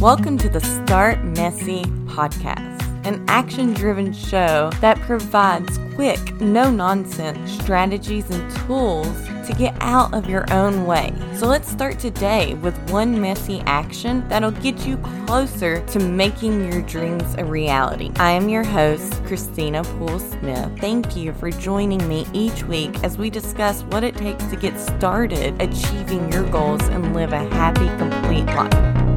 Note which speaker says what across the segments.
Speaker 1: Welcome to the Start Messy podcast, an action driven show that provides quick, no nonsense strategies and tools to get out of your own way. So let's start today with one messy action that'll get you closer to making your dreams a reality. I am your host, Christina Poole Smith. Thank you for joining me each week as we discuss what it takes to get started achieving your goals and live a happy, complete life.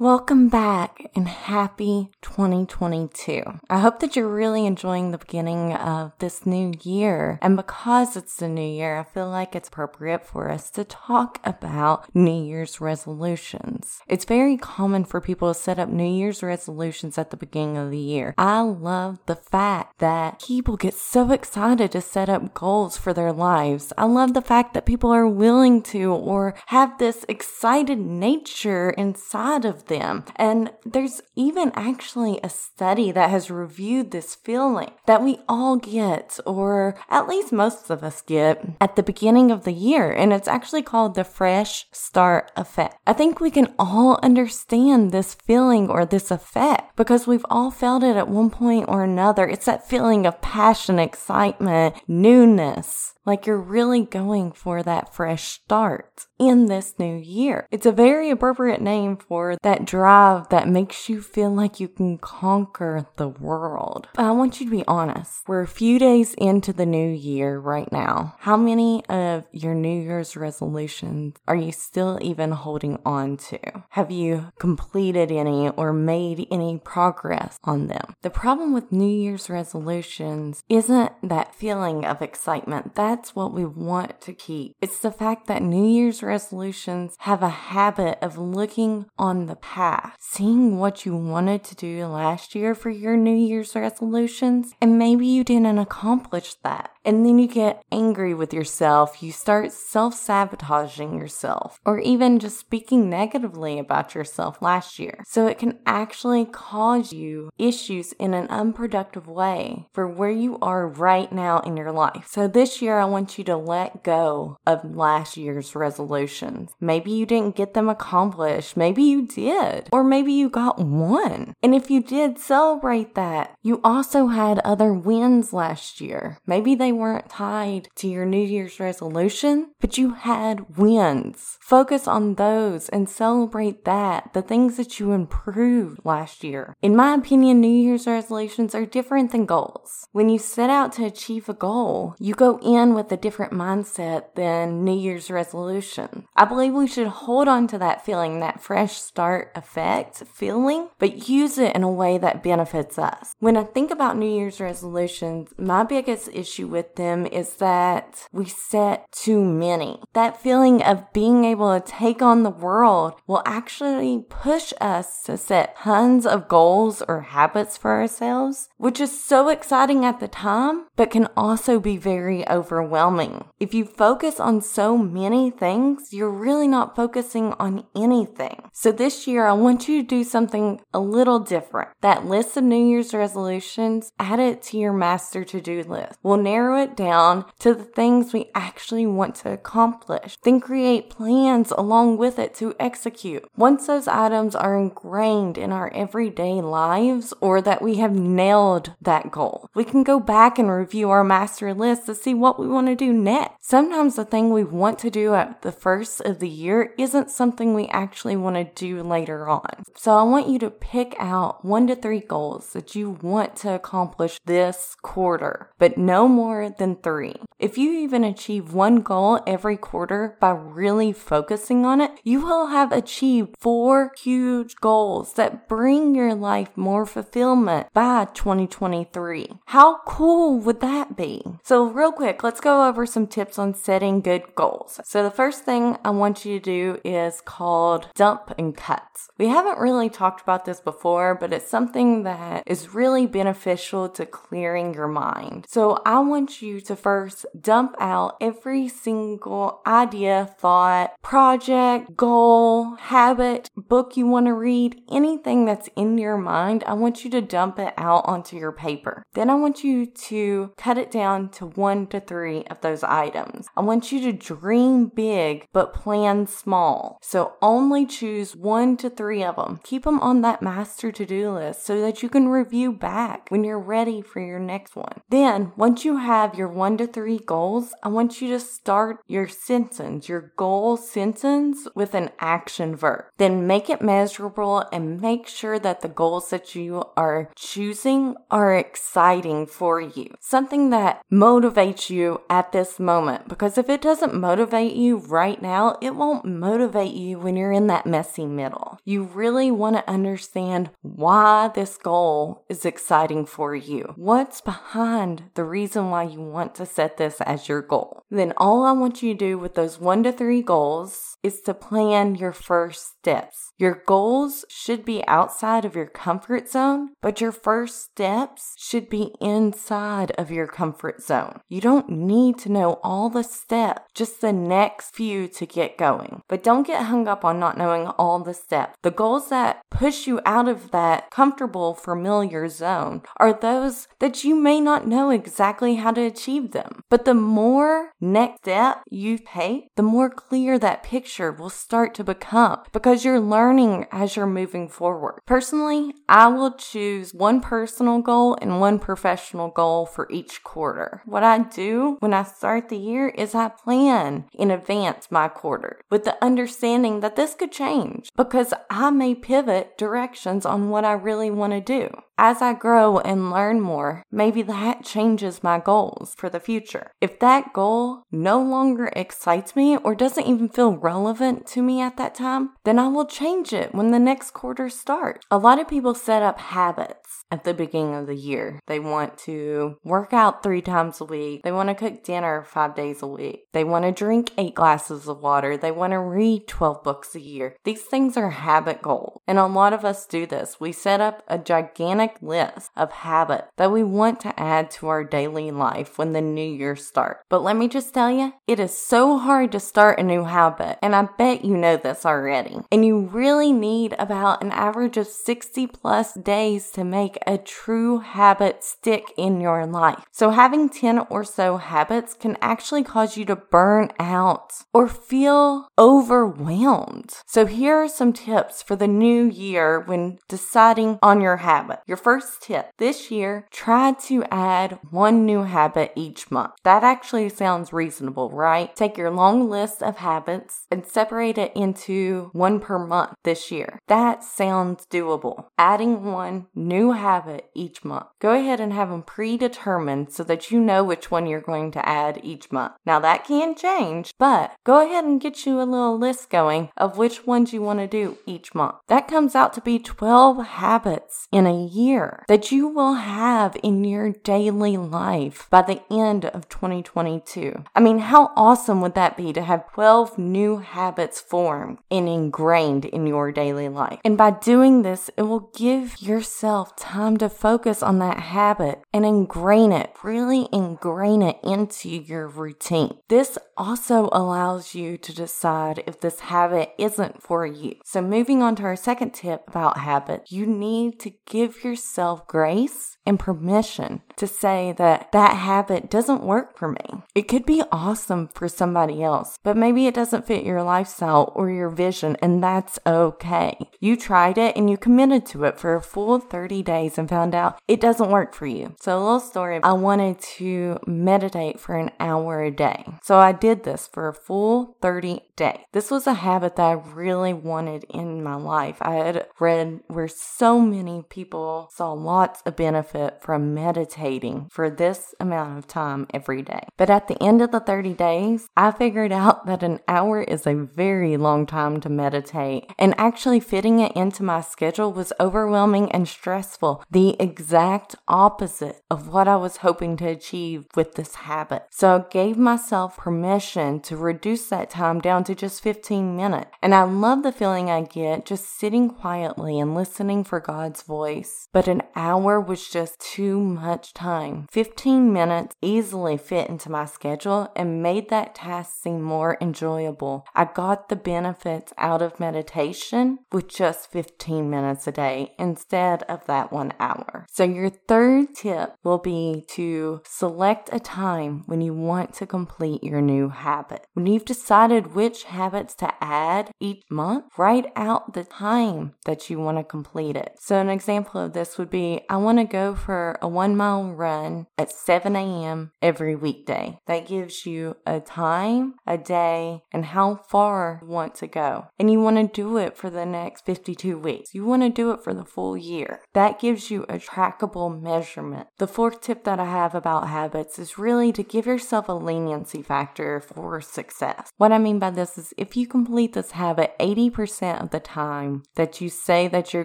Speaker 1: Welcome back and happy 2022. I hope that you're really enjoying the beginning of this new year. And because it's the new year, I feel like it's appropriate for us to talk about New Year's resolutions. It's very common for people to set up New Year's resolutions at the beginning of the year. I love the fact that people get so excited to set up goals for their lives. I love the fact that people are willing to or have this excited nature inside of them. And there's even actually a study that has reviewed this feeling that we all get, or at least most of us get, at the beginning of the year. And it's actually called the fresh start effect. I think we can all understand this feeling or this effect because we've all felt it at one point or another. It's that feeling of passion, excitement, newness like you're really going for that fresh start in this new year. It's a very appropriate name for that drive that makes you feel like you can conquer the world. But I want you to be honest. We're a few days into the new year right now. How many of your New Year's resolutions are you still even holding on to? Have you completed any or made any progress on them? The problem with New Year's resolutions isn't that feeling of excitement. That that's what we want to keep. It's the fact that New Year's resolutions have a habit of looking on the past, seeing what you wanted to do last year for your New Year's resolutions, and maybe you didn't accomplish that. And then you get angry with yourself. You start self sabotaging yourself or even just speaking negatively about yourself last year. So it can actually cause you issues in an unproductive way for where you are right now in your life. So this year, I want you to let go of last year's resolutions. Maybe you didn't get them accomplished. Maybe you did. Or maybe you got one. And if you did, celebrate that. You also had other wins last year. Maybe they weren't tied to your New Year's resolution, but you had wins. Focus on those and celebrate that, the things that you improved last year. In my opinion, New Year's resolutions are different than goals. When you set out to achieve a goal, you go in with a different mindset than New Year's resolution. I believe we should hold on to that feeling, that fresh start effect feeling, but use it in a way that benefits us. When I think about New Year's resolutions, my biggest issue with them is that we set too many. That feeling of being able to take on the world will actually push us to set tons of goals or habits for ourselves, which is so exciting at the time, but can also be very overwhelming overwhelming. If you focus on so many things, you're really not focusing on anything. So this year, I want you to do something a little different. That list of New Year's resolutions, add it to your master to do list. We'll narrow it down to the things we actually want to accomplish. Then create plans along with it to execute. Once those items are ingrained in our everyday lives or that we have nailed that goal, we can go back and review our master list to see what we want to do next. Sometimes the thing we want to do at the first of the year isn't something we actually want to do later on. So I want you to pick out one to three goals that you want to accomplish this quarter, but no more than three. If you even achieve one goal every quarter by really focusing on it, you will have achieved four huge goals that bring your life more fulfillment by 2023. How cool would that be? So real quick, let's go over some tips on setting good goals. So the first thing I want you to do is called dump and cuts. We haven't really talked about this before, but it's something that is really beneficial to clearing your mind. So I want want you to first dump out every single idea, thought, project, goal, habit, book you want to read, anything that's in your mind. I want you to dump it out onto your paper. Then I want you to cut it down to one to three of those items. I want you to dream big, but plan small. So only choose one to three of them. Keep them on that master to do list so that you can review back when you're ready for your next one. Then, once you have your one to three goals, I want you to start your sentence, your goal sentence with an action verb. Then make it measurable and make sure that the goals that you are choosing are exciting for you. Something that motivates you at this moment. Because if it doesn't motivate you right now, it won't motivate you when you're in that messy middle. You really want to understand why this goal is exciting for you. What's behind the reason why you want to set this as your goal? Then all I want you to do with those one to three goals is to plan your first steps. Your goals should be outside of your comfort zone, but your first steps should be inside of your comfort zone. You don't need to know all the steps, just the next few to get going. But don't get hung up on not knowing all the steps. The goals that push you out of that comfortable, familiar zone are those that you may not know exactly how to achieve them. But the more next step you take, the more clear that picture will start to become because you're learning as you're moving forward. Personally, I will choose one personal goal and one professional goal for each quarter. What I do when I start the year is I plan in advance my quarter with the understanding that this could change because I may pivot directions on what I really want to do. As I grow and learn more, maybe that changes my goals for the future. If that goal no longer excites me or doesn't even feel relevant to me at that time, then I will change it when the next quarter starts. A lot of people set up habits at the beginning of the year. They want to work out three times a week. They want to cook dinner five days a week. They want to drink eight glasses of water. They want to read 12 books a year. These things are habit goals. And a lot of us do this. We set up a gigantic list of habits that we want to add to our daily life when the new year starts. But let me just tell you, it is so hard to start a new habit, and I bet you know this already. And you really need about an average of 60 plus days to make a true habit stick in your life. So having 10 or so habits can actually cause you to burn out or feel overwhelmed. So here are some tips for the new year when deciding on your habit. Your first tip this year, try to add one new habit each month. That actually sounds reasonable, right? Take your long list of habits and separate it into one per month this year. That sounds doable. Adding one new habit each month. Go ahead and have them predetermined so that you know which one you're going to add each month. Now that can change, but go ahead and get you a little list going of which ones you want to do each month. That comes out to be 12 habits in a year that you will have in your daily life by the end of 2022. I mean, how awesome would that be to have 12 new habits formed and ingrained in your daily life? And by doing this, it will give yourself time to focus on that habit and ingrain it, really ingrain it into your routine. This also allows you to decide if this habit isn't for you. So, moving on to our second tip about habits, you need to give yourself grace and permission to say that that habit doesn't work for me. It could be awesome for somebody else, but maybe it doesn't fit your lifestyle or your vision, and that's okay. You tried it and you committed to it for a full 30 days and found out it doesn't work for you. So, a little story I wanted to meditate for an hour a day. So, I did this for a full 30 days. This was a habit that I really wanted in my life. I had read where so many people saw lots of benefit from meditating for this amount of time every day. But at the end of the 30 days, I figured out that an hour is a very long time to meditate, and actually fitting it into my schedule was overwhelming and stressful, the exact opposite of what I was hoping to achieve with this habit. So I gave myself permission permission to reduce that time down to just 15 minutes. And I love the feeling I get just sitting quietly and listening for God's voice. But an hour was just too much time. 15 minutes easily fit into my schedule and made that task seem more enjoyable. I got the benefits out of meditation with just 15 minutes a day instead of that one hour. So, your third tip will be to select a time when you want to complete your new habit. When you've decided which habits to add each month, write out the time that you want to complete it. So, an example of this would be I want to go for a one mile run at 7 a.m. every weekday. That gives you a time, a day, and how far you want to go. And you want to do it for the next 52 weeks. You want to do it for the full year. That gives you a trackable measurement. The fourth tip that I have about habits is really to give yourself a leniency factor for success. What I mean by this is if you complete this habit 80% of the time that you say that you're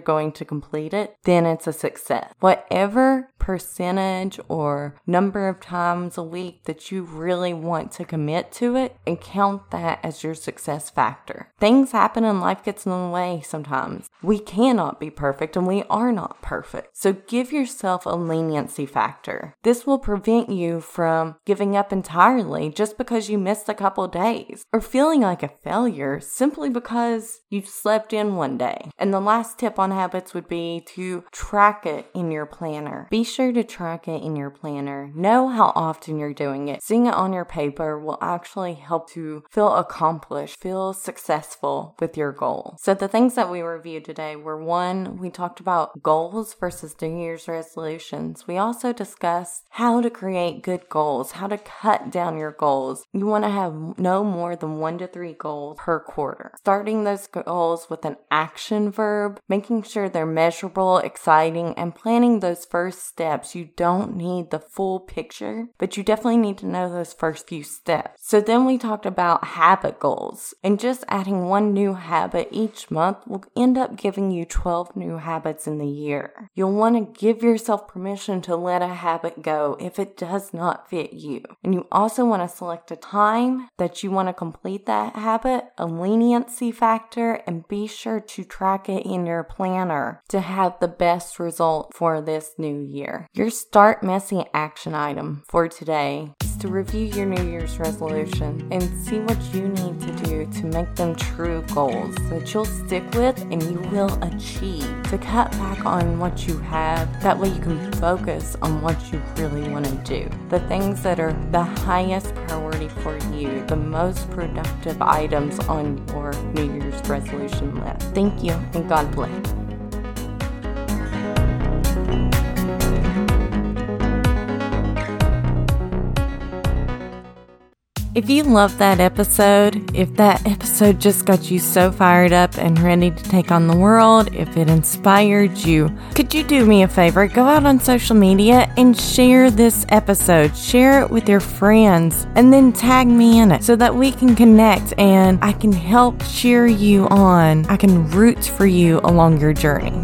Speaker 1: going to complete it, then it's a success. Whatever percentage or number of times a week that you really want to commit to it and count that as your success factor. Things happen and life gets in the way sometimes. We cannot be perfect and we are not perfect. So give yourself a leniency factor. This will prevent you from giving up entirely just because you missed a couple days or feeling like a failure simply because you slept in one day. And the last tip on habits would be to track it in your planner. Be sure to track it in your planner. Know how often you're doing it. Seeing it on your paper will actually help to feel accomplished, feel successful with your goal. So the things that we reviewed today were one, we talked about goals versus New Year's resolutions. We also discussed how to create good goals, how to cut down your goals. You want to have no more than one to three goals per quarter. Starting those goals with an action verb, making sure they're measurable, exciting, and planning those first steps. You don't need the full picture, but you definitely need to know those first few steps. So then we talked about habit goals, and just adding one new habit each month will end up giving you 12 new habits in the year. You'll want to give yourself permission to let a habit go if it does not fit you. And you also want to select a time that you want to complete that habit, a leniency factor, and be sure to track it in your planner to have the best result for this new year. Your start messy action item for today to review your New Year's resolution and see what you need to do to make them true goals that you'll stick with and you will achieve. To cut back on what you have, that way you can focus on what you really want to do. The things that are the highest priority for you, the most productive items on your New Year's resolution list. Thank you and God bless. If you loved that episode, if that episode just got you so fired up and ready to take on the world, if it inspired you, could you do me a favor? Go out on social media and share this episode. Share it with your friends and then tag me in it so that we can connect and I can help cheer you on. I can root for you along your journey.